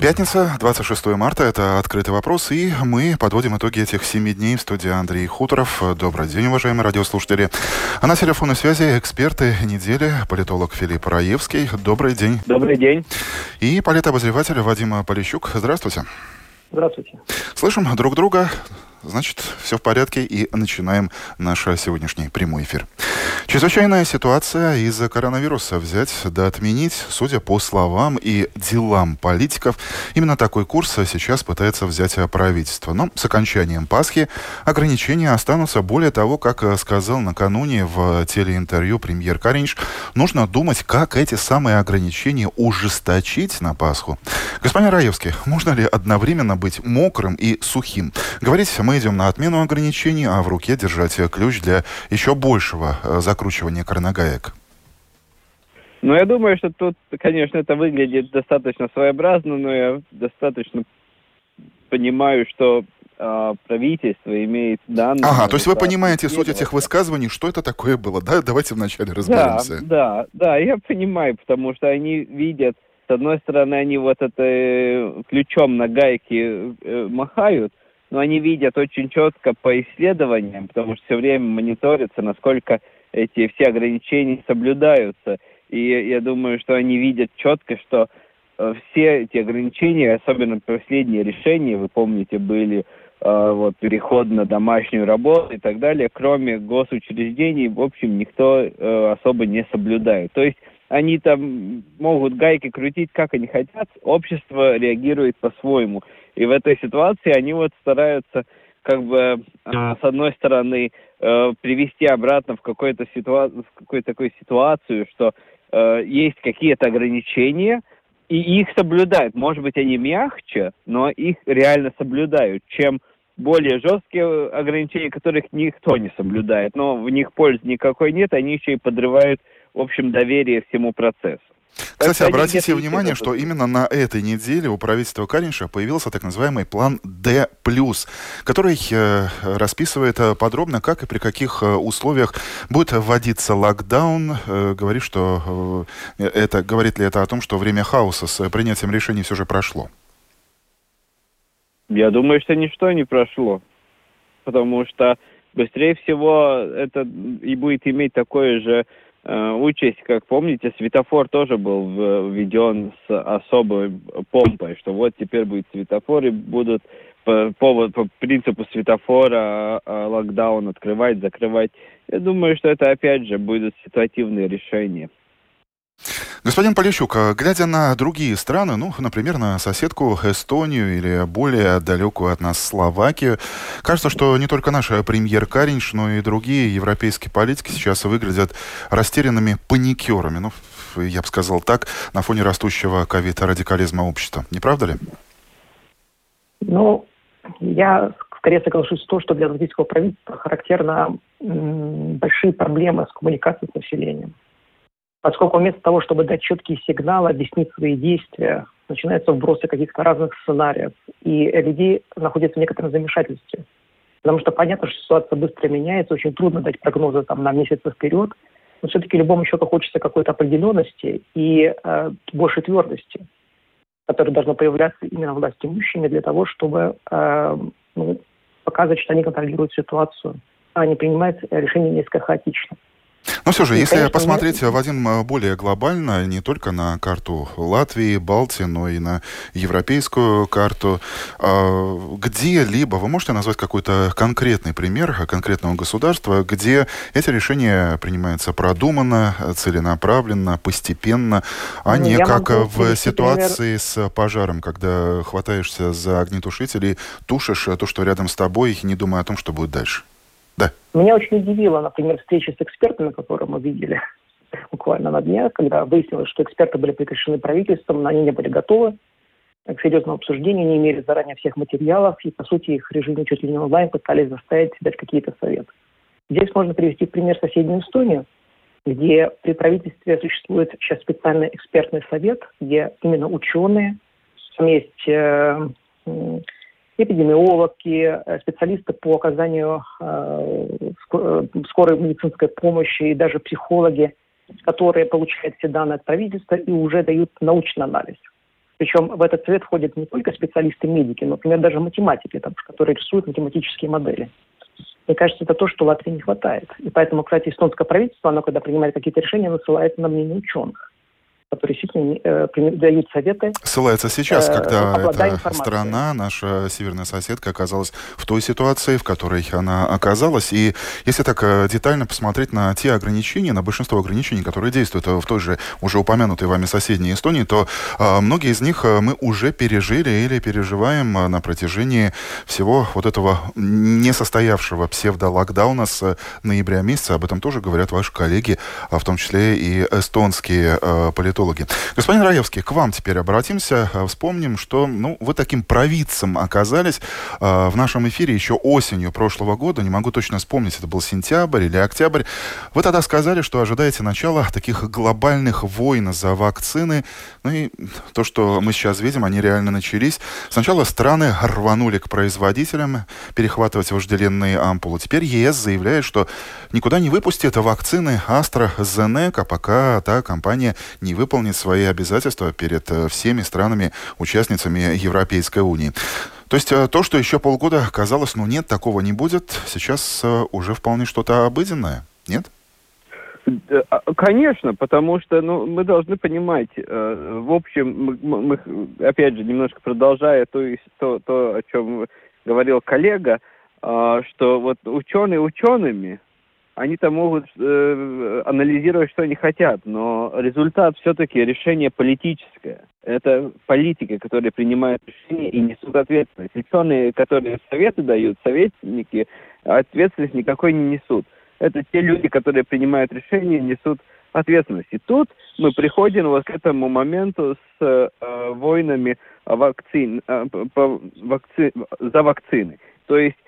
Пятница, 26 марта, это «Открытый вопрос», и мы подводим итоги этих семи дней в студии Андрей Хуторов. Добрый день, уважаемые радиослушатели. А на телефонной связи эксперты недели, политолог Филипп Раевский. Добрый день. Добрый день. И политобозреватель Вадим Полищук. Здравствуйте. Здравствуйте. Слышим друг друга. Значит, все в порядке и начинаем наш сегодняшний прямой эфир. Чрезвычайная ситуация из-за коронавируса взять да отменить, судя по словам и делам политиков, именно такой курс сейчас пытается взять правительство. Но с окончанием Пасхи ограничения останутся. Более того, как сказал накануне в телеинтервью премьер Каринч, нужно думать, как эти самые ограничения ужесточить на Пасху. Господин Раевский, можно ли одновременно быть мокрым и сухим? Говорить мы идем на отмену ограничений, а в руке держать ключ для еще большего э, закручивания коронагаек. Ну, я думаю, что тут, конечно, это выглядит достаточно своеобразно, но я достаточно понимаю, что э, правительство имеет данные... Ага, то есть вы понимаете суть этих высказываний, что это такое было, да? Давайте вначале разберемся. Да, да, да, я понимаю, потому что они видят, с одной стороны, они вот это э, ключом на гайке э, махают, но они видят очень четко по исследованиям, потому что все время мониторится, насколько эти все ограничения соблюдаются. И я думаю, что они видят четко, что э, все эти ограничения, особенно последние решения, вы помните, были э, вот переход на домашнюю работу и так далее, кроме госучреждений, в общем, никто э, особо не соблюдает. То есть они там могут гайки крутить, как они хотят, общество реагирует по-своему. И в этой ситуации они вот стараются как бы э, с одной стороны э, привести обратно в какую-то ситуацию, в какую-то такую ситуацию, что э, есть какие-то ограничения, и их соблюдают. Может быть, они мягче, но их реально соблюдают, чем более жесткие ограничения, которых никто не соблюдает, но в них пользы никакой нет, они еще и подрывают, в общем, доверие всему процессу. Кстати, обратите внимание, что именно на этой неделе у правительства Каринша появился так называемый план D+, который э, расписывает э, подробно, как и при каких э, условиях будет вводиться локдаун. Э, говорит, что э, это, говорит ли это о том, что время хаоса с принятием решений все же прошло? Я думаю, что ничто не прошло, потому что быстрее всего это и будет иметь такое же Э, учесть, как помните, светофор тоже был введен с особой помпой, что вот теперь будет светофор и будут по, по, по принципу светофора э, локдаун открывать, закрывать. Я думаю, что это опять же будут ситуативные решения. Господин Полищук, а глядя на другие страны, ну, например, на соседку Эстонию или более далекую от нас Словакию, кажется, что не только наш премьер Каринч, но и другие европейские политики сейчас выглядят растерянными паникерами. Ну, я бы сказал так, на фоне растущего ковид-радикализма общества. Не правда ли? Ну, я скорее соглашусь с том, что для латвийского правительства характерно большие проблемы с коммуникацией с населением поскольку вместо того, чтобы дать четкие сигналы, объяснить свои действия, начинаются вбросы каких-то разных сценариев, и люди находятся в некотором замешательстве. Потому что понятно, что ситуация быстро меняется, очень трудно дать прогнозы там, на месяцы вперед, но все-таки любому человеку хочется какой-то определенности и э, большей твердости, которая должна появляться именно власть имущими для того, чтобы э, ну, показывать, что они контролируют ситуацию, а не принимают решения несколько хаотично. Но все же, и, если конечно, посмотреть, нет. Вадим, более глобально, не только на карту Латвии, Балтии, но и на европейскую карту, а, где-либо, вы можете назвать какой-то конкретный пример конкретного государства, где эти решения принимаются продуманно, целенаправленно, постепенно, а ну, не как в ситуации пример... с пожаром, когда хватаешься за огнетушитель и тушишь то, что рядом с тобой, не думая о том, что будет дальше? Да. Меня очень удивила, например, встреча с экспертами, которую мы видели буквально на днях, когда выяснилось, что эксперты были прекращены правительством, но они не были готовы к серьезному обсуждению, не имели заранее всех материалов, и, по сути, их режиме чуть ли не онлайн пытались заставить дать какие-то советы. Здесь можно привести пример соседнюю Эстонию, где при правительстве существует сейчас специальный экспертный совет, где именно ученые, э, эпидемиологи, э, специалисты по оказанию э, э, скорой медицинской помощи и даже психологи, которые получают все данные от правительства и уже дают научный анализ. Причем в этот совет входят не только специалисты-медики, но, например, даже математики, там, которые рисуют математические модели. Мне кажется, это то, что Латвии не хватает. И поэтому, кстати, эстонское правительство, оно, когда принимает какие-то решения, насылает на мнение ученых которые действительно э, дают советы. Ссылается сейчас, э, когда эта страна, наша северная соседка, оказалась в той ситуации, в которой она оказалась. И если так э, детально посмотреть на те ограничения, на большинство ограничений, которые действуют в той же уже упомянутой вами соседней Эстонии, то многие из них мы уже пережили или переживаем на протяжении всего вот этого несостоявшего псевдо-локдауна с ноября месяца. Об этом тоже говорят ваши коллеги, а в том числе и эстонские политологи политологи. Господин Раевский, к вам теперь обратимся. Э, вспомним, что ну, вы таким провидцем оказались э, в нашем эфире еще осенью прошлого года. Не могу точно вспомнить, это был сентябрь или октябрь. Вы тогда сказали, что ожидаете начала таких глобальных войн за вакцины. Ну и то, что мы сейчас видим, они реально начались. Сначала страны рванули к производителям перехватывать вожделенные ампулы. Теперь ЕС заявляет, что никуда не выпустит вакцины AstraZeneca, пока та компания не выпустит выполнить свои обязательства перед э, всеми странами-участницами Европейской Унии. То есть э, то, что еще полгода казалось, ну нет, такого не будет, сейчас э, уже вполне что-то обыденное, нет? А, конечно, потому что ну, мы должны понимать, в общем, мы, мы, опять же, немножко продолжая то, то, то о чем говорил коллега, что вот ученые учеными, они-то могут э, анализировать, что они хотят, но результат все-таки решение политическое. Это политики, которые принимают решения и несут ответственность. Ученые, которые советы дают, советники, ответственность никакой не несут. Это те люди, которые принимают решения, несут ответственность. И тут мы приходим вот к этому моменту с э, войнами вакцин, э, по, вакци, за вакцины. То есть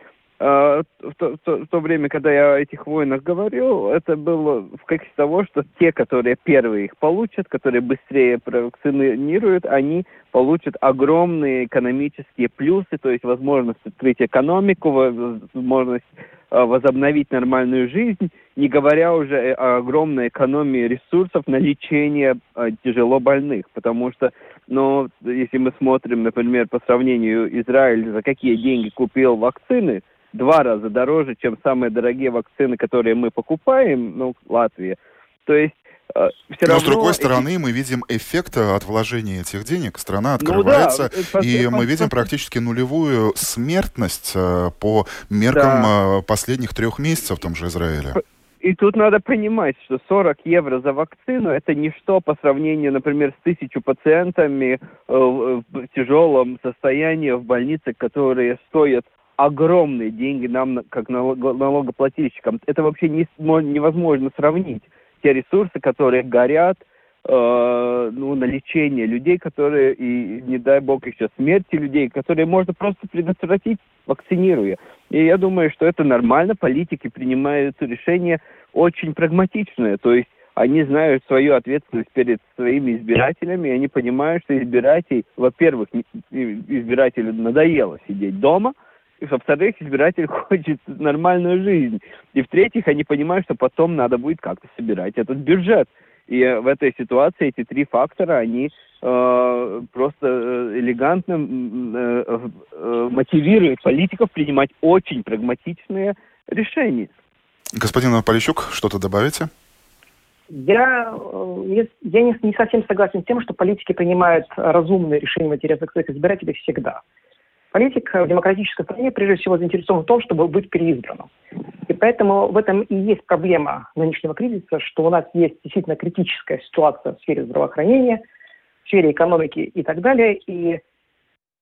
в то, в, то, в то время, когда я о этих войнах говорил, это было в качестве того, что те, которые первые их получат, которые быстрее провакцинируют, они получат огромные экономические плюсы, то есть возможность открыть экономику, возможность а, возобновить нормальную жизнь, не говоря уже о огромной экономии ресурсов на лечение а, тяжело больных. Потому что, ну, если мы смотрим, например, по сравнению Израиль, за какие деньги купил вакцины, два раза дороже, чем самые дорогие вакцины, которые мы покупаем, ну, Латвия. То есть э, все Но равно... с другой стороны, мы видим эффект от вложения этих денег. Страна открывается, ну, да, и мы видим практически нулевую смертность э, по меркам да. Э, последних трех месяцев в том же Израиле. И тут надо понимать, что 40 евро за вакцину – это ничто по сравнению, например, с тысячу пациентами в тяжелом состоянии в больнице, которые стоят огромные деньги нам, как налогоплательщикам. Это вообще не, невозможно сравнить. Те ресурсы, которые горят, э, ну, на лечение людей, которые, и не дай бог еще смерти людей, которые можно просто предотвратить, вакцинируя. И я думаю, что это нормально, политики принимают решение очень прагматичное, то есть они знают свою ответственность перед своими избирателями, и они понимают, что избиратель, во-первых, избирателю надоело сидеть дома – во-вторых, избиратель хочет нормальную жизнь. И, в-третьих, они понимают, что потом надо будет как-то собирать этот бюджет. И в этой ситуации эти три фактора, они э, просто э, элегантно э, э, мотивируют политиков принимать очень прагматичные решения. Господин Полищук, что-то добавите? Я, э, я не, не совсем согласен с тем, что политики принимают разумные решения в интересах своих избирателей всегда. Политик в демократической стране прежде всего заинтересован в том, чтобы быть переизбранным. И поэтому в этом и есть проблема нынешнего кризиса, что у нас есть действительно критическая ситуация в сфере здравоохранения, в сфере экономики и так далее. И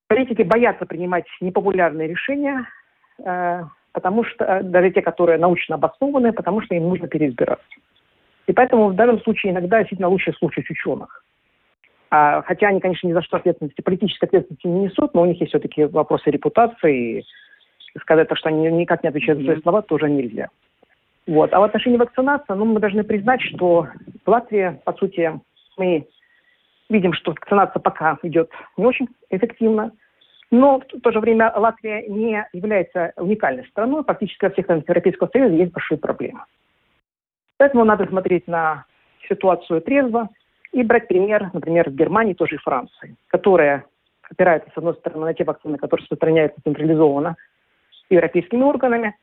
политики боятся принимать непопулярные решения, э, потому что э, даже те, которые научно обоснованы, потому что им нужно переизбираться. И поэтому в данном случае иногда действительно лучше слушать ученых. А, хотя они, конечно, ни за что ответственности, политической ответственности не несут, но у них есть все-таки вопросы репутации. И сказать, что они никак не отвечают за свои слова, тоже нельзя. Вот. А в отношении вакцинации, ну, мы должны признать, что в Латвии, по сути, мы видим, что вакцинация пока идет не очень эффективно. Но в то же время Латвия не является уникальной страной. Практически во всех странах Европейского Союза есть большие проблемы. Поэтому надо смотреть на ситуацию трезво и брать пример, например, в Германии, тоже и Франции, которая опирается, с одной стороны, на те вакцины, которые распространяются централизованно европейскими органами,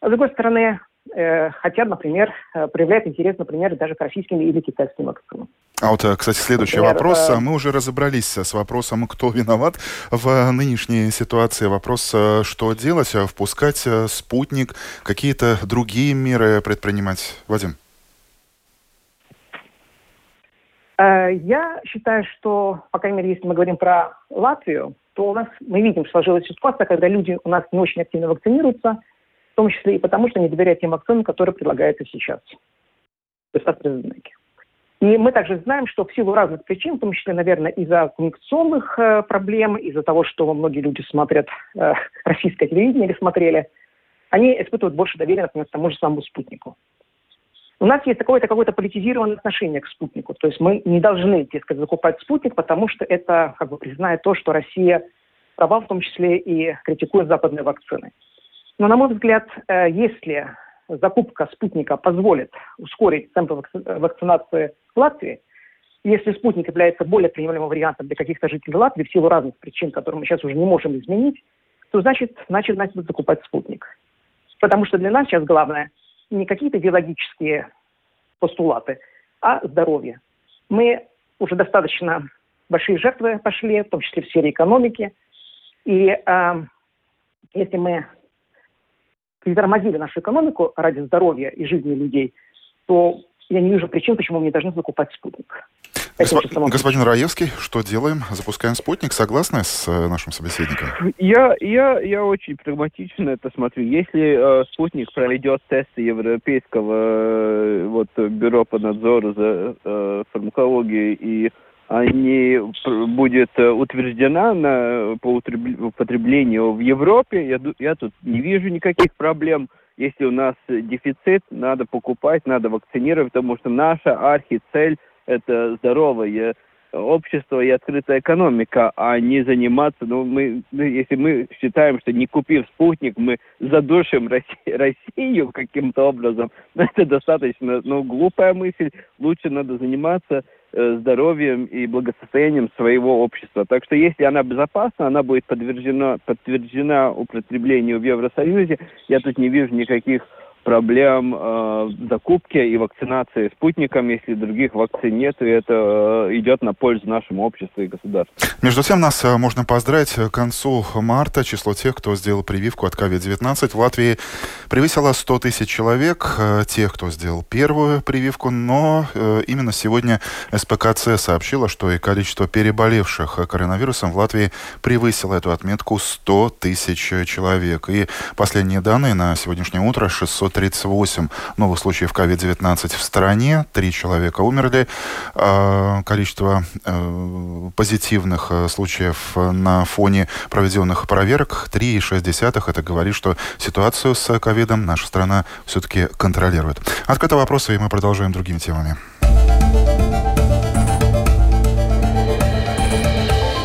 а с другой стороны, э, хотят, например, э, проявляют интерес, например, даже к российским или китайским вакцинам. А вот, э, кстати, следующий Например, вопрос. Э... Мы уже разобрались с вопросом, кто виноват в нынешней ситуации. Вопрос, что делать, впускать спутник, какие-то другие меры предпринимать. Вадим. Я считаю, что, по крайней мере, если мы говорим про Латвию, то у нас мы видим, что сложилась ситуация, когда люди у нас не очень активно вакцинируются, в том числе и потому, что не доверяют тем вакцинам, которые предлагаются сейчас. То есть AstraZeneca. И мы также знаем, что в силу разных причин, в том числе, наверное, из-за коммуникационных э, проблем, из-за того, что многие люди смотрят э, российское телевидение или смотрели, они испытывают больше доверия, например, к тому же самому спутнику. У нас есть какое-то какое политизированное отношение к спутнику. То есть мы не должны, так закупать спутник, потому что это как бы признает то, что Россия права, в том числе и критикует западные вакцины. Но, на мой взгляд, э, если закупка спутника позволит ускорить темпы вакцинации в Латвии, если спутник является более приемлемым вариантом для каких-то жителей Латвии в силу разных причин, которые мы сейчас уже не можем изменить, то значит, значит, значит закупать спутник. Потому что для нас сейчас главное – не какие-то биологические постулаты, а здоровье. Мы уже достаточно большие жертвы пошли, в том числе в сфере экономики. И э, если мы притормозили нашу экономику ради здоровья и жизни людей, то я не вижу причин, почему мы не должны закупать спутник. Госп... Господин Раевский, что делаем? Запускаем спутник, согласны с э, нашим собеседником? Я, я, я очень прагматично это смотрю. Если э, спутник пройдет тесты Европейского э, вот, бюро по надзору за э, фармакологией и они будет э, утверждена на, по употреблению в Европе, я, я тут не вижу никаких проблем. Если у нас дефицит, надо покупать, надо вакцинировать, потому что наша архицель – это здоровое общество и открытая экономика, а не заниматься, ну, мы, ну, если мы считаем, что не купив спутник, мы задушим Россию, Россию каким-то образом, это достаточно, ну, глупая мысль, лучше надо заниматься э, здоровьем и благосостоянием своего общества. Так что если она безопасна, она будет подтверждена, подтверждена употреблению в Евросоюзе, я тут не вижу никаких проблем э, закупки и вакцинации спутником, если других вакцин нет, и это э, идет на пользу нашему обществу и государству. Между тем, нас э, можно поздравить к концу марта. Число тех, кто сделал прививку от COVID-19 в Латвии превысило 100 тысяч человек, э, тех, кто сделал первую прививку, но э, именно сегодня СПКЦ сообщила, что и количество переболевших коронавирусом в Латвии превысило эту отметку 100 тысяч человек. И последние данные на сегодняшнее утро 600 38 новых случаев COVID-19 в стране. Три человека умерли. А, количество э, позитивных э, случаев на фоне проведенных проверок 3,6. Это говорит, что ситуацию с ковидом наша страна все-таки контролирует. Открытый вопрос, и мы продолжаем другими темами.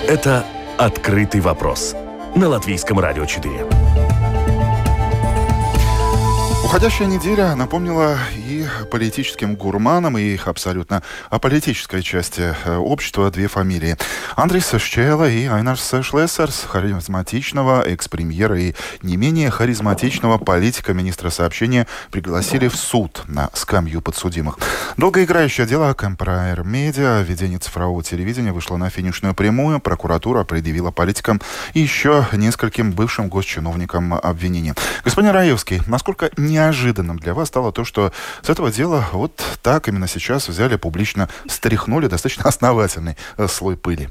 Это «Открытый вопрос» на Латвийском радио 4. Уходящая неделя напомнила и политическим гурманам, и их абсолютно аполитической части э, общества две фамилии. Андрис Шчела и Айнарс Шлессерс, харизматичного экс-премьера и не менее харизматичного политика министра сообщения, пригласили в суд на скамью подсудимых. Долгоиграющее дело Кэмпрайер Медиа о ведении цифрового телевидения вышло на финишную прямую. Прокуратура предъявила политикам и еще нескольким бывшим госчиновникам обвинения. Господин Раевский, насколько не неожиданным для вас стало то, что с дела вот так именно сейчас взяли публично, стряхнули достаточно основательный э, слой пыли?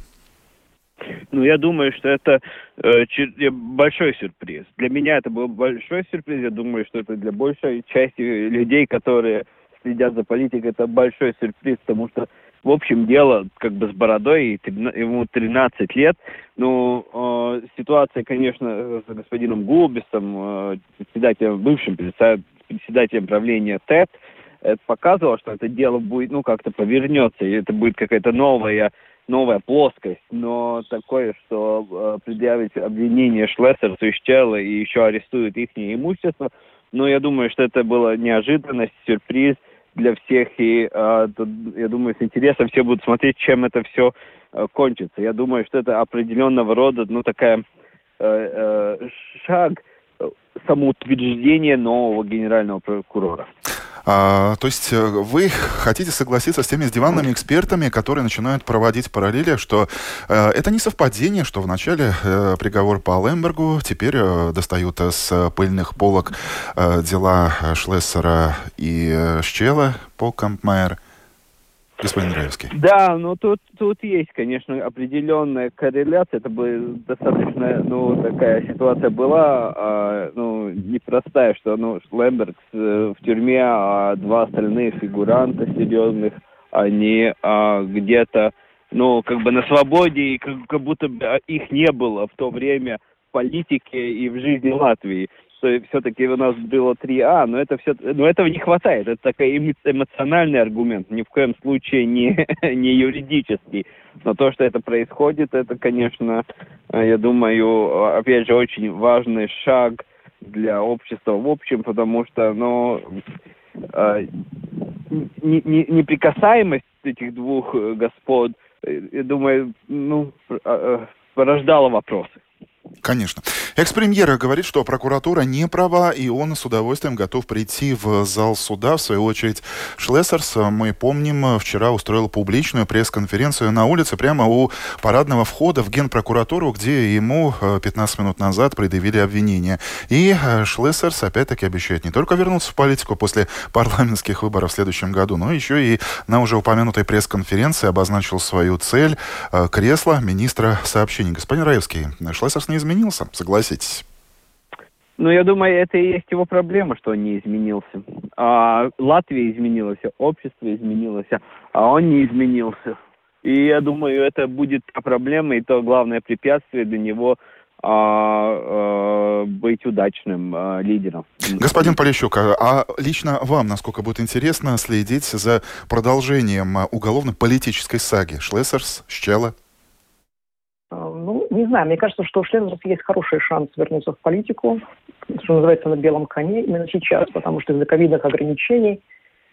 Ну, я думаю, что это э, большой сюрприз. Для меня это был большой сюрприз. Я думаю, что это для большей части людей, которые следят за политикой, это большой сюрприз, потому что в общем, дело как бы с бородой, ему 13 лет. Ну, э, ситуация, конечно, с господином Гулбисом, э, председателем, бывшим председателем правления ТЭТ, это показывало, что это дело будет, ну, как-то повернется, и это будет какая-то новая новая плоскость, но такое, что э, предъявить обвинение Шлессерсу и Щелла и еще арестуют их имущество, но я думаю, что это была неожиданность, сюрприз для всех, и э, тут, я думаю, с интересом все будут смотреть, чем это все э, кончится. Я думаю, что это определенного рода, ну, такая э, э, шаг э, самоутверждения нового генерального прокурора. А, то есть э, вы хотите согласиться с теми с диванными экспертами, которые начинают проводить параллели, что э, это не совпадение, что вначале э, приговор по Лембергу, теперь э, достают с пыльных полок э, дела Шлессера и э, Щела по Кампмайер. Господин Раевский. Да, ну тут, тут есть, конечно, определенная корреляция. Это бы достаточно, ну, такая ситуация была, а, ну, непростая, что, ну, Лемберг э, в тюрьме, а два остальных фигуранта серьезных, они а, где-то, ну, как бы на свободе, и как, как будто бы их не было в то время в политике и в жизни Латвии что все-таки у нас было 3А, но это все, но этого не хватает. Это такой эмоциональный аргумент, ни в коем случае не, не юридический. Но то, что это происходит, это, конечно, я думаю, опять же, очень важный шаг для общества в общем, потому что, ну, э, неприкасаемость этих двух господ, э, я думаю, ну, э, порождала вопросы. Конечно. Экс-премьер говорит, что прокуратура не права, и он с удовольствием готов прийти в зал суда. В свою очередь, Шлессерс, мы помним, вчера устроил публичную пресс-конференцию на улице, прямо у парадного входа в Генпрокуратуру, где ему 15 э, минут назад предъявили обвинения. И э, Шлессерс опять-таки обещает не только вернуться в политику после парламентских выборов в следующем году, но еще и на уже упомянутой пресс-конференции обозначил свою цель э, кресло министра сообщений. Господин Раевский, Шлессерс не не изменился, согласитесь. Ну, я думаю, это и есть его проблема, что он не изменился. А Латвия изменилась, общество изменилось, а он не изменился. И я думаю, это будет проблема и то главное препятствие для него а, а, быть удачным а, лидером. Господин Полищук, а, а лично вам, насколько будет интересно, следить за продолжением уголовно-политической саги Шлессерс, Щела? Не знаю, мне кажется, что у Шлезеров есть хороший шанс вернуться в политику, что называется, на белом коне именно сейчас, потому что из-за ковидных ограничений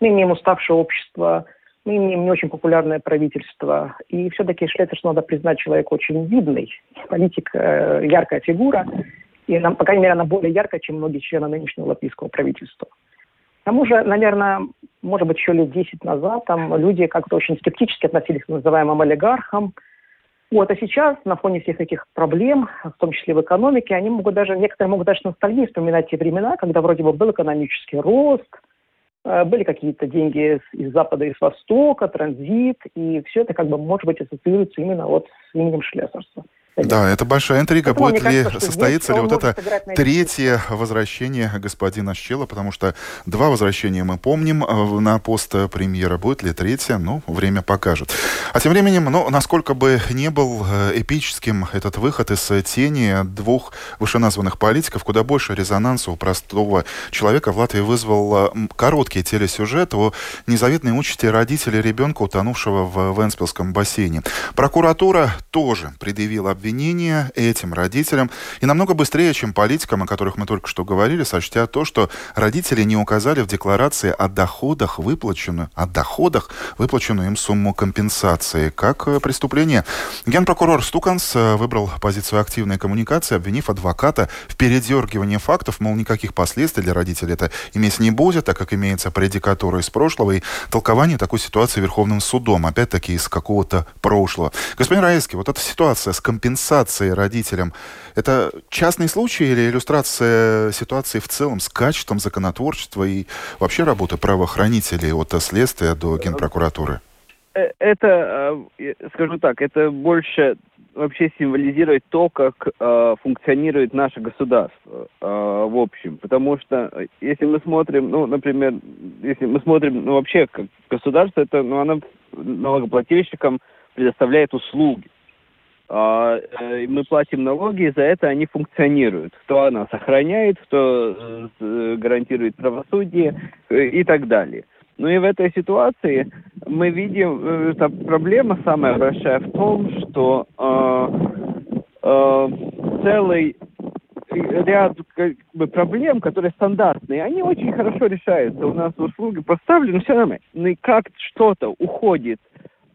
мы имеем уставшее общество, мы имеем не очень популярное правительство, и все-таки Шлецерс, надо признать, человек очень видный, политик, э, яркая фигура, и, нам, по крайней мере, она более яркая, чем многие члены нынешнего латвийского правительства. К тому же, наверное, может быть, еще лет 10 назад там люди как-то очень скептически относились к называемым олигархам, вот, а сейчас на фоне всех этих проблем, в том числе в экономике, они могут даже, некоторые могут даже ностальгии вспоминать те времена, когда вроде бы был экономический рост, э, были какие-то деньги из Запада и с Востока, транзит, и все это как бы, может быть, ассоциируется именно вот с именем Шлессерса. Да, это большая интрига. Поэтому Будет ли, кажется, состоится ли вот это третье возвращение господина Щела, потому что два возвращения мы помним э, на пост премьера. Будет ли третье? Ну, время покажет. А тем временем, ну, насколько бы не был э, эпическим этот выход из тени двух вышеназванных политиков, куда больше резонанса у простого человека в Латвии вызвал э, короткий телесюжет о незаветной участи родителей ребенка, утонувшего в Венспилском бассейне. Прокуратура тоже предъявила обвинения этим родителям и намного быстрее, чем политикам, о которых мы только что говорили, сочтя то, что родители не указали в декларации о доходах, выплаченную, о доходах, выплаченную им сумму компенсации, как э, преступление. Генпрокурор Стуканс э, выбрал позицию активной коммуникации, обвинив адвоката в передергивании фактов, мол, никаких последствий для родителей это иметь не будет, так как имеется предикатура из прошлого и толкование такой ситуации Верховным судом, опять-таки из какого-то прошлого. Господин Раевский, вот эта ситуация с компенсацией компенсации родителям, это частный случай или иллюстрация ситуации в целом с качеством законотворчества и вообще работы правоохранителей от следствия до генпрокуратуры? Э, это, э, скажу так, это больше вообще символизирует то, как э, функционирует наше государство в общем. Потому что если мы смотрим, ну, например, если мы смотрим, ну, вообще, как государство, это, ну, оно налогоплательщикам предоставляет услуги. А, э, мы платим налоги, и за это они функционируют. Кто нас охраняет, кто э, гарантирует правосудие э, и так далее. Ну и в этой ситуации мы видим, эта проблема самая большая в том, что э, э, целый ряд как бы, проблем, которые стандартные, они очень хорошо решаются. У нас услуги поставлены, все нормально. Но и как что-то уходит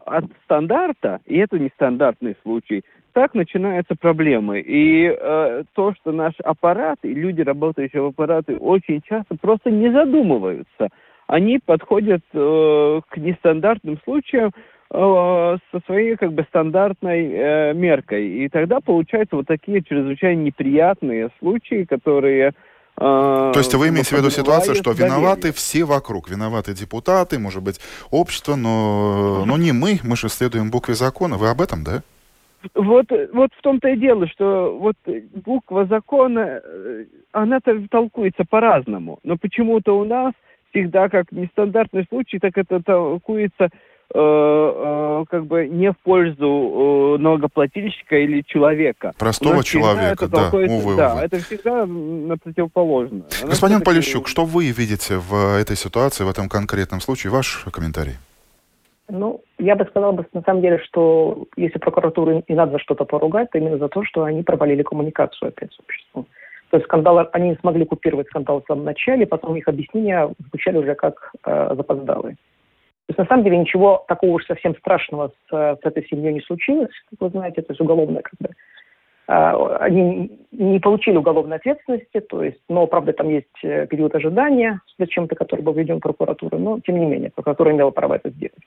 от стандарта, и это не стандартный случай, так начинаются проблемы. И э, то, что наш аппарат и люди, работающие в аппарате, очень часто просто не задумываются. Они подходят э, к нестандартным случаям э, со своей как бы стандартной э, меркой. И тогда получаются вот такие чрезвычайно неприятные случаи, которые то есть вы имеете в виду ситуацию, что виноваты все вокруг, виноваты депутаты, может быть, общество, но, но не мы, мы же следуем букве закона. Вы об этом, да? Вот, вот в том-то и дело, что вот буква закона, э, она толкуется по-разному. Но почему-то у нас всегда, как нестандартный случай, так это толкуется как бы не в пользу э, налогоплательщика или человека. Простого человека, да, увы, Да, увы. это всегда на противоположно. Господин Полищук, что вы видите в этой ситуации, в этом конкретном случае? Ваш комментарий? Ну, я бы сказала бы на самом деле, что если прокуратуру и надо за что-то поругать, то именно за то, что они провалили коммуникацию опять с обществом. То есть скандал, они не смогли купировать скандал в самом начале, потом их объяснения звучали уже как э, запоздалые. То есть на самом деле ничего такого уж совсем страшного с, с этой семьей не случилось, как вы знаете, то есть уголовная как бы а, они не получили уголовной ответственности, то есть, но, правда, там есть э, период ожидания, зачем-то, который был введен прокуратурой, но, тем не менее, прокуратура имела право это сделать.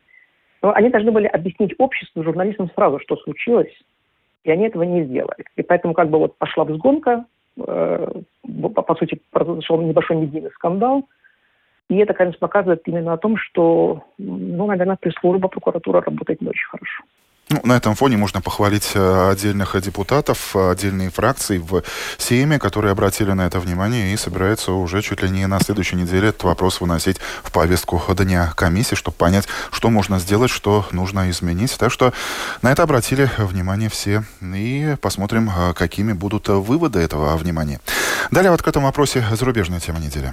Но они должны были объяснить обществу, журналистам сразу, что случилось, и они этого не сделали. И поэтому как бы вот пошла взгонка, э, по сути, произошел небольшой медийный скандал, и это, конечно, показывает именно о том, что, ну, наверное, пресс-служба прокуратура работает не очень хорошо. Ну, на этом фоне можно похвалить э, отдельных депутатов, отдельные фракции в Сейме, которые обратили на это внимание и собираются уже чуть ли не на следующей неделе этот вопрос выносить в повестку дня комиссии, чтобы понять, что можно сделать, что нужно изменить. Так что на это обратили внимание все. И посмотрим, э, какими будут выводы этого внимания. Далее в открытом вопросе зарубежная тема недели.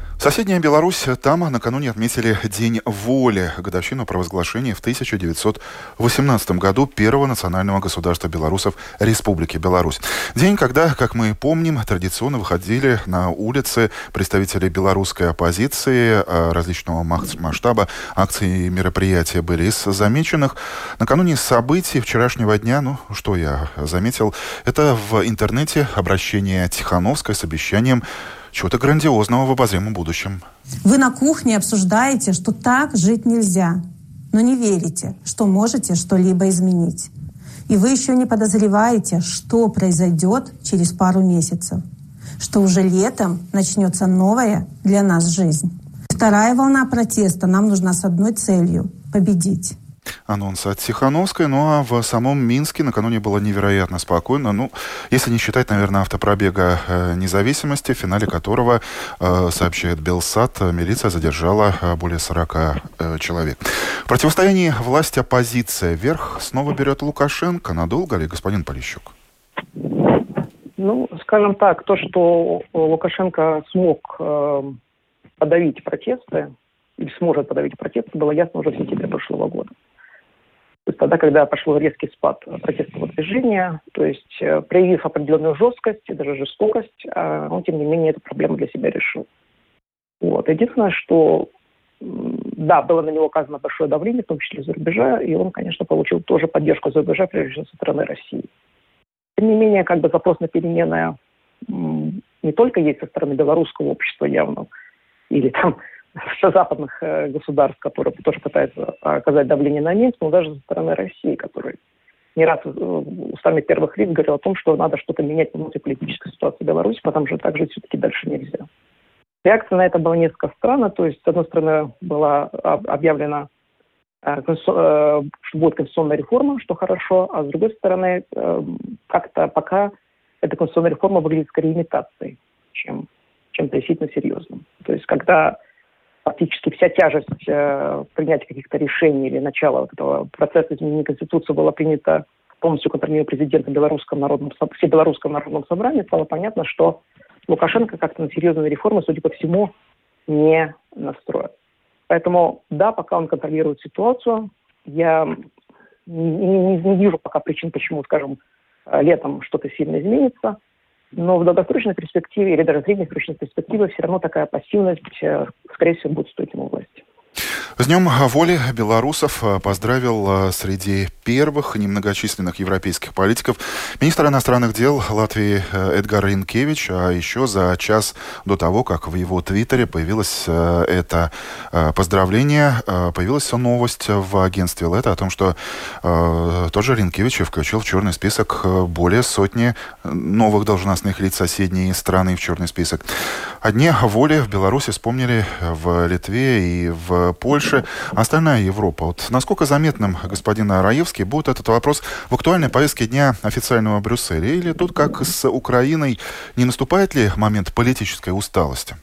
Соседняя Беларусь, там накануне отметили День воли, годовщину провозглашения в 1918 году первого национального государства белорусов Республики Беларусь. День, когда, как мы помним, традиционно выходили на улицы представители белорусской оппозиции а, различного масштаба. Акции и мероприятия были из замеченных. Накануне событий вчерашнего дня, ну, что я заметил, это в интернете обращение Тихановской с обещанием чего-то грандиозного в обозримом будущем. Вы на кухне обсуждаете, что так жить нельзя, но не верите, что можете что-либо изменить. И вы еще не подозреваете, что произойдет через пару месяцев, что уже летом начнется новая для нас жизнь. Вторая волна протеста нам нужна с одной целью – победить анонс от Тихановской. Ну а в самом Минске накануне было невероятно спокойно. Ну, если не считать, наверное, автопробега э, независимости, в финале которого, э, сообщает Белсат, милиция задержала э, более 40 э, человек. В противостоянии власть-оппозиция вверх снова берет Лукашенко. Надолго ли, господин Полищук? Ну, скажем так, то, что Лукашенко смог э, подавить протесты, или сможет подавить протесты, было ясно уже в сентябре прошлого года. Есть тогда, когда пошел резкий спад протестного движения, то есть э, проявив определенную жесткость и даже жестокость, а он, тем не менее, эту проблему для себя решил. Вот. Единственное, что да, было на него оказано большое давление, в том числе за рубежа, и он, конечно, получил тоже поддержку за рубежа, прежде всего, со стороны России. Тем не менее, как бы запрос на перемены не только есть со стороны белорусского общества явно, или там западных э, государств, которые тоже пытаются оказать давление на Минск, но даже со стороны России, который не раз э, устами первых лиц говорил о том, что надо что-то менять в внутриполитической ситуации в Беларуси, потому что так жить все-таки дальше нельзя. Реакция на это была несколько странна. То есть, с одной стороны, была объявлена, э, что будет конституционная реформа, что хорошо, а с другой стороны, как-то пока эта конституционная реформа выглядит скорее имитацией, чем чем-то действительно серьезным. То есть когда фактически вся тяжесть э, принятия каких-то решений или начала вот этого процесса изменения Конституции была принята полностью контролируемым президентом Белорусском народном, Всебелорусском народном собрании, стало понятно, что Лукашенко как-то на серьезные реформы, судя по всему, не настроен. Поэтому, да, пока он контролирует ситуацию, я не, не, не вижу пока причин, почему, скажем, летом что-то сильно изменится. Но в долгосрочной перспективе или даже среднесрочной перспективе все равно такая пассивность, э, скорее всего, будет стоить ему власти. С Днем воли белорусов э, поздравил э, среди первых немногочисленных европейских политиков министр иностранных дел Латвии э, Эдгар Ринкевич, а еще за час до того, как в его твиттере появилось это поздравление, появилась новость в агентстве ЛЭТа о том, что тот же Ринкевич включил в черный список более сотни новых должностных лиц соседней страны в черный список. О Дне воли в Беларуси вспомнили в Литве и в Польше больше остальная Европа. Вот насколько заметным, господин Раевский, будет этот вопрос в актуальной повестке дня официального Брюсселя? Или тут, как с Украиной, не наступает ли момент политической усталости?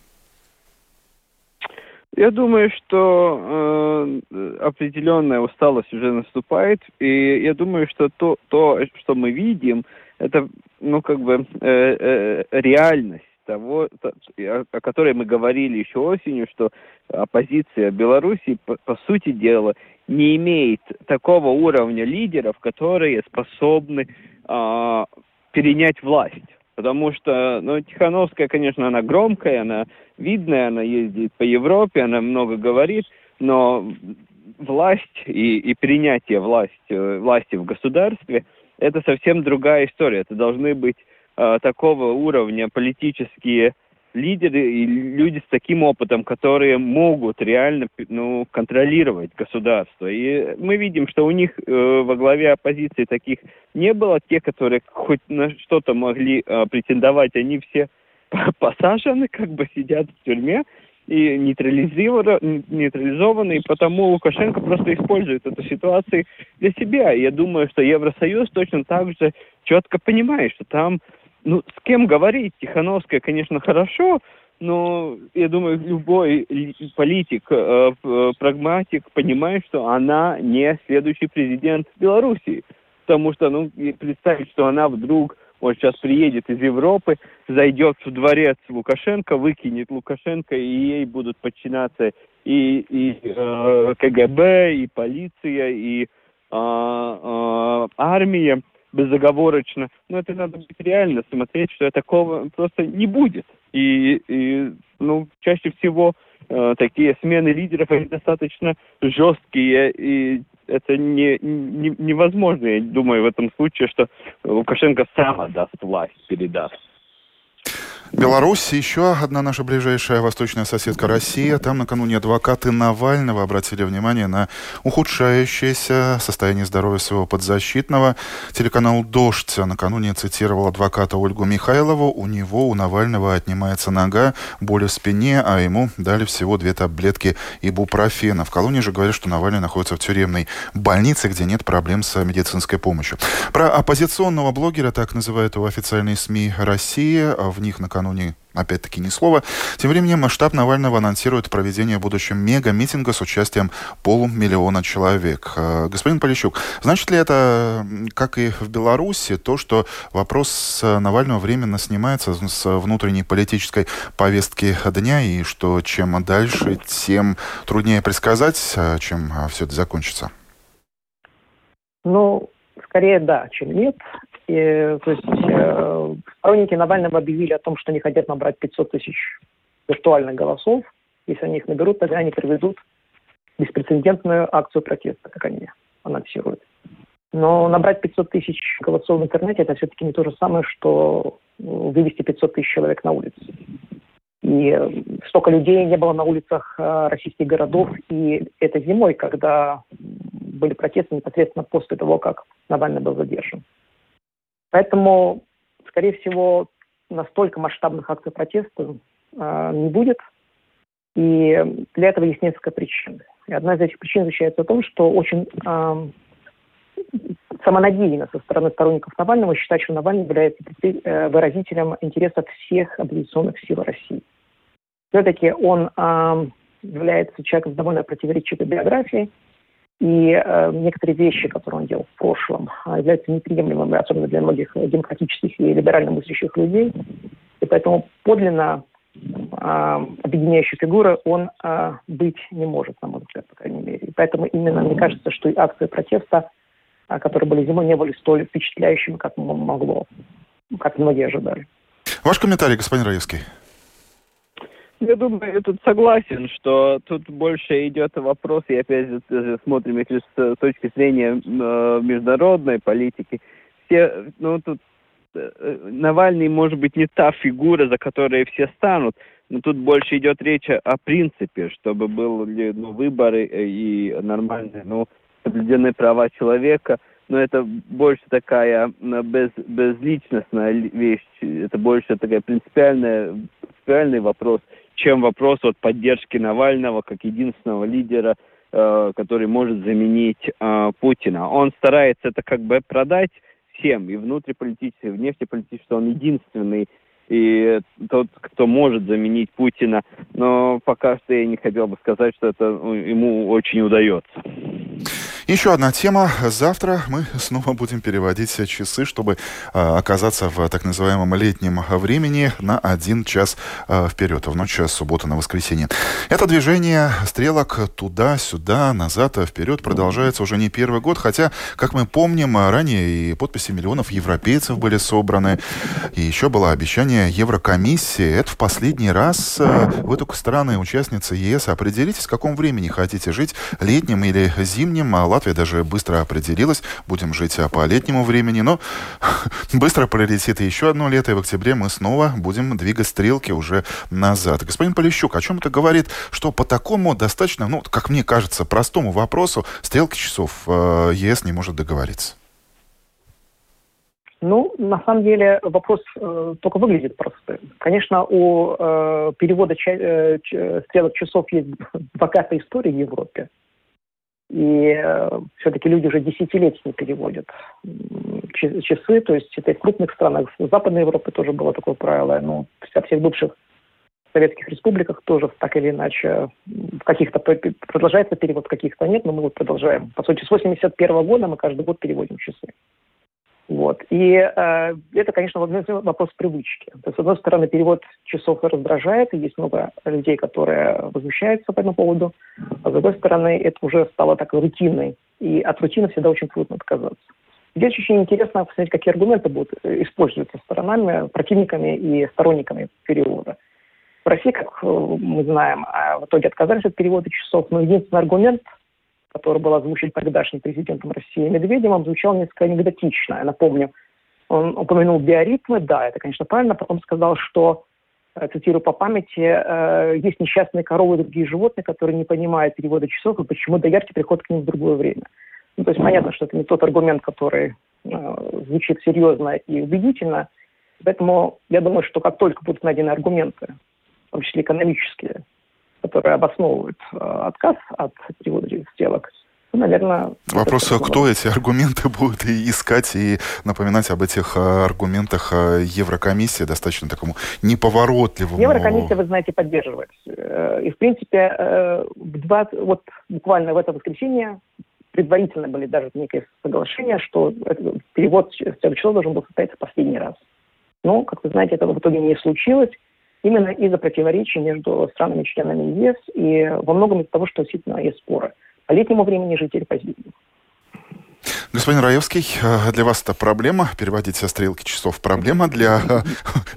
Я думаю, что э, определенная усталость уже наступает, и я думаю, что то, то что мы видим, это, ну, как бы э, э, реальность того, о которой мы говорили еще осенью, что оппозиция Беларуси, по, по сути дела, не имеет такого уровня лидеров, которые способны э, перенять власть. Потому что, ну, Тихановская, конечно, она громкая, она видная, она ездит по Европе, она много говорит, но власть и, и принятие власти, власти в государстве – это совсем другая история. Это должны быть э, такого уровня политические лидеры и люди с таким опытом, которые могут реально ну, контролировать государство. И мы видим, что у них э, во главе оппозиции таких не было. Те, которые хоть на что-то могли э, претендовать, они все посажены, как бы сидят в тюрьме и нейтрализованы, нейтрализованы, и потому Лукашенко просто использует эту ситуацию для себя. Я думаю, что Евросоюз точно так же четко понимает, что там ну, с кем говорить? Тихановская, конечно, хорошо, но я думаю, любой политик, э, э, прагматик понимает, что она не следующий президент Беларуси. Потому что, ну, представить, что она вдруг, вот сейчас приедет из Европы, зайдет в дворец Лукашенко, выкинет Лукашенко, и ей будут подчиняться и, и э, КГБ, и полиция, и э, э, армия безоговорочно. Но это надо быть реально смотреть, что такого просто не будет. И, и ну, чаще всего э, такие смены лидеров они достаточно жесткие, и это не, не, невозможно, я думаю, в этом случае, что Лукашенко сам отдаст власть, передаст. Беларусь, еще одна наша ближайшая восточная соседка Россия. Там накануне адвокаты Навального обратили внимание на ухудшающееся состояние здоровья своего подзащитного. Телеканал «Дождь» накануне цитировал адвоката Ольгу Михайлову. У него, у Навального, отнимается нога, боли в спине, а ему дали всего две таблетки ибупрофена. В колонии же говорят, что Навальный находится в тюремной больнице, где нет проблем с медицинской помощью. Про оппозиционного блогера, так называют его официальные СМИ России, в них накануне накануне опять-таки ни слова. Тем временем масштаб Навального анонсирует проведение в будущем мега-митинга с участием полумиллиона человек. Э, господин Полищук, значит ли это, как и в Беларуси, то, что вопрос Навального временно снимается с внутренней политической повестки дня, и что чем дальше, тем труднее предсказать, э, чем э, все это закончится? Ну, скорее да, чем нет. И, то есть э, сторонники Навального объявили о том, что они хотят набрать 500 тысяч виртуальных голосов. Если они их наберут, тогда они проведут беспрецедентную акцию протеста, как они анонсируют. Но набрать 500 тысяч голосов в интернете – это все-таки не то же самое, что вывести 500 тысяч человек на улицу. И столько людей не было на улицах э, российских городов. И это зимой, когда были протесты непосредственно после того, как Навальный был задержан. Поэтому, скорее всего, настолько масштабных акций протеста э, не будет. И для этого есть несколько причин. И одна из этих причин заключается в том, что очень э, самонадеянно со стороны сторонников Навального считать, что Навальный является э, выразителем интересов всех оппозиционных сил России. Все-таки он э, является человеком с довольно противоречивой биографией, и э, некоторые вещи, которые он делал в прошлом, э, являются неприемлемыми, особенно для многих демократических и либерально мыслящих людей. И поэтому подлинно э, объединяющей фигуры он э, быть не может, на мой взгляд, по крайней мере. И поэтому именно мне кажется, что и акции протеста, э, которые были зимой, не были столь впечатляющими, как могло, как многие ожидали. Ваш комментарий, господин Раевский. Я думаю, я тут согласен, что тут больше идет вопрос, и опять же смотрим, если с точки зрения э, международной политики, все, ну тут э, Навальный может быть не та фигура, за которой все станут, но тут больше идет речь о принципе, чтобы были ну, выборы и нормальные, ну, соблюдены права человека, но это больше такая без, безличностная вещь, это больше такая принципиальная, принципиальный вопрос – чем вопрос от поддержки Навального как единственного лидера, э, который может заменить э, Путина. Он старается это как бы продать всем, и внутриполитически, и внешнеполитически, что он единственный и тот, кто может заменить Путина. Но пока что я не хотел бы сказать, что это ну, ему очень удается. Еще одна тема. Завтра мы снова будем переводить часы, чтобы э, оказаться в так называемом летнем времени на один час э, вперед, в ночь с субботы на воскресенье. Это движение стрелок туда-сюда, назад, вперед продолжается уже не первый год, хотя, как мы помним, ранее и подписи миллионов европейцев были собраны, и еще было обещание Еврокомиссии. Это в последний раз вы только страны участницы ЕС определитесь, в каком времени хотите жить, летним или зимним. Латвия даже быстро определилась. Будем жить по летнему времени, но быстро пролетит еще одно лето, и в октябре мы снова будем двигать стрелки уже назад. Господин Полищук, о чем это говорит? Что по такому достаточно, ну, как мне кажется, простому вопросу стрелки часов э, ЕС не может договориться. Ну, на самом деле вопрос э, только выглядит простым. Конечно, у э, перевода ча- э, стрелок часов есть богатая история в Европе. И э, все-таки люди уже десятилетиями переводят часы, то есть это и в крупных странах. В Западной Европе тоже было такое правило. Ну, во всех бывших советских республиках тоже так или иначе в каких-то продолжается перевод, каких-то нет, но мы вот продолжаем. По сути, с 81 года мы каждый год переводим часы. Вот. И э, это, конечно, вопрос привычки. То есть, с одной стороны, перевод часов раздражает, и есть много людей, которые возмущаются по этому поводу. А с другой стороны, это уже стало такой рутиной. И от рутины всегда очень трудно отказаться. Здесь очень интересно посмотреть, какие аргументы будут использоваться сторонами, противниками и сторонниками перевода. В России, как э, мы знаем, а в итоге отказались от перевода часов, но единственный аргумент – который был озвучен тогдашним президентом России Медведевым, звучал несколько анекдотично. Я напомню, он упомянул биоритмы, да, это, конечно, правильно, потом сказал, что, э, цитирую по памяти, э, есть несчастные коровы и другие животные, которые не понимают перевода часов и почему доярки приходят к ним в другое время. Ну, то есть понятно, что это не тот аргумент, который э, звучит серьезно и убедительно. Поэтому я думаю, что как только будут найдены аргументы, в том числе экономические, которые обосновывают э, отказ от перевода сделок, ну, наверное... Вопрос, кто эти аргументы будет искать и напоминать об этих э, аргументах э, Еврокомиссии достаточно такому неповоротливому... Еврокомиссия, вы знаете, поддерживает. И, в принципе, в 20, вот буквально в это воскресенье предварительно были даже некие соглашения, что перевод числа должен был состояться последний раз. Но, как вы знаете, этого в итоге не случилось именно из-за противоречий между странами-членами ЕС и во многом из-за того, что действительно есть споры. По летнему времени жить или по зимнему. Господин Раевский, э, для вас это проблема, переводить со стрелки часов проблема для э,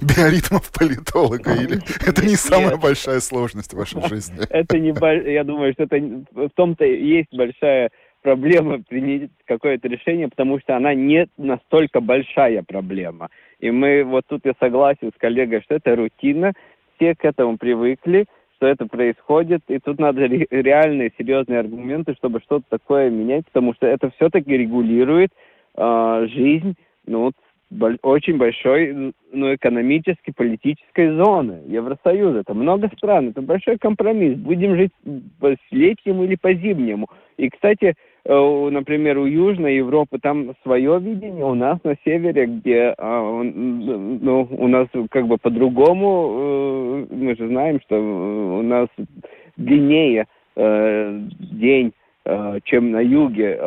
биоритмов политолога, или это не самая большая сложность в вашей жизни? Это не, я думаю, что это в том-то есть большая проблема принять какое-то решение, потому что она не настолько большая проблема. И мы, вот тут я согласен с коллегой, что это рутина, все к этому привыкли, что это происходит, и тут надо реальные, серьезные аргументы, чтобы что-то такое менять, потому что это все-таки регулирует э, жизнь, ну, очень большой, ну, экономической, политической зоны Евросоюза. Это много стран, это большой компромисс. Будем жить по летнему или по зимнему. И, кстати, например, у Южной Европы там свое видение, у нас на севере, где а, ну, у нас как бы по-другому, э, мы же знаем, что у нас длиннее день, чем на юге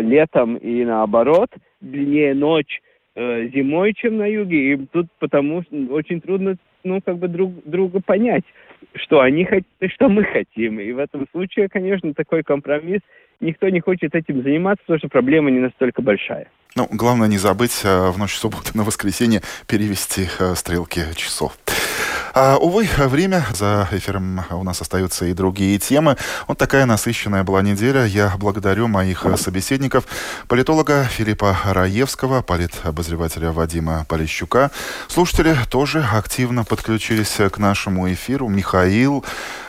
летом и наоборот, длиннее ночь зимой, чем на юге, и тут потому очень трудно ну, как бы друг друга понять, что они хотят что мы хотим. И в этом случае, конечно, такой компромисс, никто не хочет этим заниматься, потому что проблема не настолько большая. Ну, главное не забыть э, в ночь субботы на воскресенье перевести э, стрелки часов. А, увы, время за эфиром у нас остаются и другие темы. Вот такая насыщенная была неделя. Я благодарю моих собеседников. Политолога Филиппа Раевского, политобозревателя Вадима Полищука. Слушатели тоже активно подключились к нашему эфиру. Михаил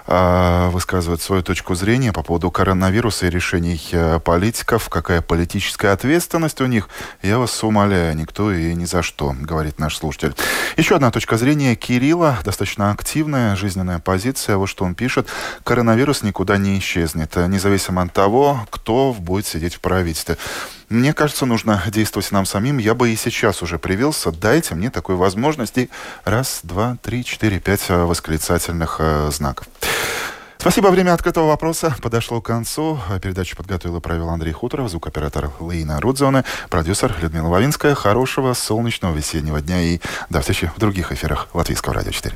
высказывает свою точку зрения по поводу коронавируса и решений э, политиков. Какая политическая ответственность у них? Я вас умоляю, никто и ни за что, говорит наш слушатель. Еще одна точка зрения Кирилла, достаточно активная жизненная позиция. Вот что он пишет. Коронавирус никуда не исчезнет, независимо от того, кто будет сидеть в правительстве. Мне кажется, нужно действовать нам самим. Я бы и сейчас уже привился. Дайте мне такой возможности. Раз, два, три, четыре, пять э, восклицательных э, знаков. Спасибо. Время открытого вопроса подошло к концу. Передачу подготовил и провел Андрей Хуторов, звукоператор Лейна Рудзоне, продюсер Людмила Лавинская. Хорошего солнечного весеннего дня и до встречи в других эфирах Латвийского радио 4.